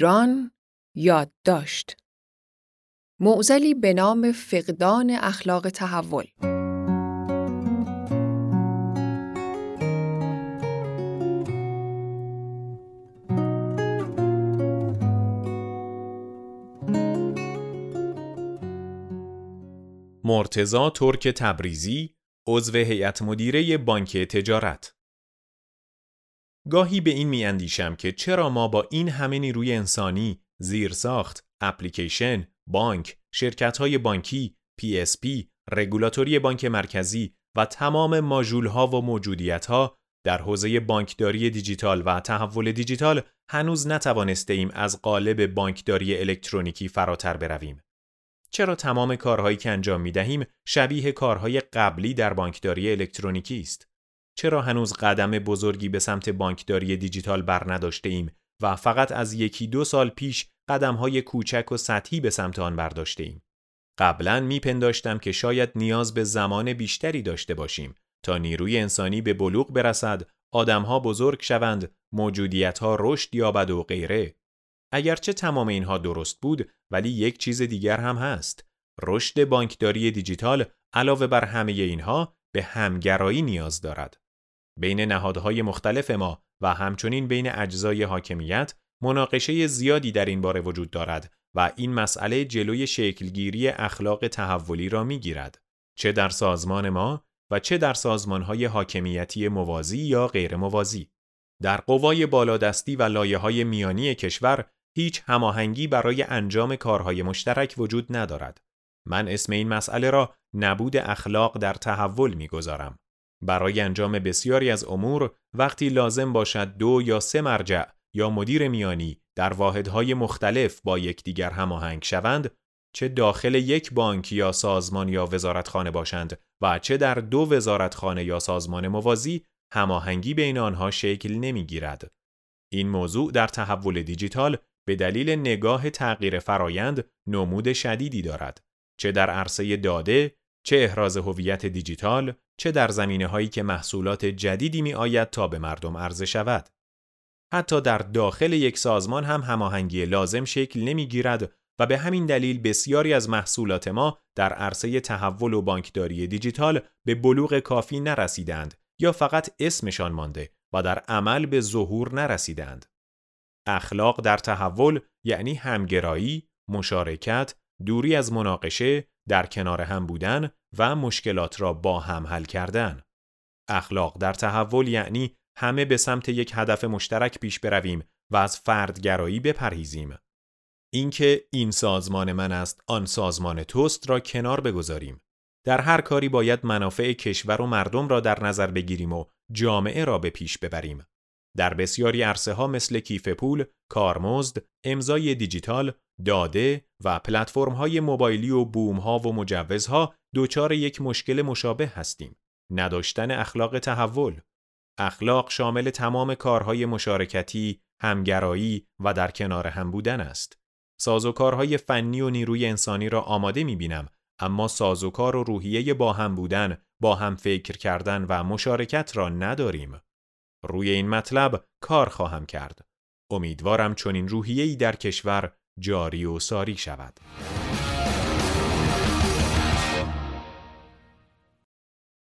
ایران یادداشت. معزلی به نام فقدان اخلاق تحول. مرتزا ترک تبریزی عضو هیئت مدیره بانک تجارت. گاهی به این میاندیشم که چرا ما با این همه نیروی انسانی، زیرساخت، اپلیکیشن، بانک، شرکت‌های بانکی، PSP، رگولاتوری بانک مرکزی و تمام ماژول‌ها و موجودیت‌ها در حوزه بانکداری دیجیتال و تحول دیجیتال هنوز نتوانسته ایم از قالب بانکداری الکترونیکی فراتر برویم. چرا تمام کارهایی که انجام می دهیم شبیه کارهای قبلی در بانکداری الکترونیکی است؟ چرا هنوز قدم بزرگی به سمت بانکداری دیجیتال بر نداشته ایم و فقط از یکی دو سال پیش قدمهای کوچک و سطحی به سمت آن برداشته ایم؟ قبلا میپنداشتم که شاید نیاز به زمان بیشتری داشته باشیم تا نیروی انسانی به بلوغ برسد، آدمها بزرگ شوند، موجودیتها رشد یابد و غیره. اگرچه تمام اینها درست بود ولی یک چیز دیگر هم هست. رشد بانکداری دیجیتال علاوه بر همه اینها به همگرایی نیاز دارد. بین نهادهای مختلف ما و همچنین بین اجزای حاکمیت مناقشه زیادی در این باره وجود دارد و این مسئله جلوی شکلگیری اخلاق تحولی را می‌گیرد. چه در سازمان ما و چه در سازمانهای حاکمیتی موازی یا غیر موازی. در قوای بالادستی و لایه های میانی کشور هیچ هماهنگی برای انجام کارهای مشترک وجود ندارد. من اسم این مسئله را نبود اخلاق در تحول می‌گذارم. برای انجام بسیاری از امور وقتی لازم باشد دو یا سه مرجع یا مدیر میانی در واحدهای مختلف با یکدیگر هماهنگ شوند چه داخل یک بانک یا سازمان یا وزارتخانه باشند و چه در دو وزارتخانه یا سازمان موازی هماهنگی بین آنها شکل نمی‌گیرد. این موضوع در تحول دیجیتال به دلیل نگاه تغییر فرایند نمود شدیدی دارد چه در عرصه داده چه احراز هویت دیجیتال چه در زمینه هایی که محصولات جدیدی می آید تا به مردم عرضه شود حتی در داخل یک سازمان هم هماهنگی لازم شکل نمی گیرد و به همین دلیل بسیاری از محصولات ما در عرصه تحول و بانکداری دیجیتال به بلوغ کافی نرسیدند یا فقط اسمشان مانده و در عمل به ظهور نرسیدند. اخلاق در تحول یعنی همگرایی، مشارکت، دوری از مناقشه، در کنار هم بودن و مشکلات را با هم حل کردن. اخلاق در تحول یعنی همه به سمت یک هدف مشترک پیش برویم و از فردگرایی بپرهیزیم. اینکه این سازمان من است آن سازمان توست را کنار بگذاریم. در هر کاری باید منافع کشور و مردم را در نظر بگیریم و جامعه را به پیش ببریم. در بسیاری عرصه ها مثل کیف پول، کارمزد، امضای دیجیتال، داده و پلتفرم های موبایلی و بوم ها و مجوزها دچار یک مشکل مشابه هستیم. نداشتن اخلاق تحول اخلاق شامل تمام کارهای مشارکتی، همگرایی و در کنار هم بودن است. سازوکارهای فنی و نیروی انسانی را آماده می بینم اما سازوکار و روحیه با هم بودن، با هم فکر کردن و مشارکت را نداریم. روی این مطلب کار خواهم کرد. امیدوارم چون این روحیه‌ای در کشور جاری و ساری شود.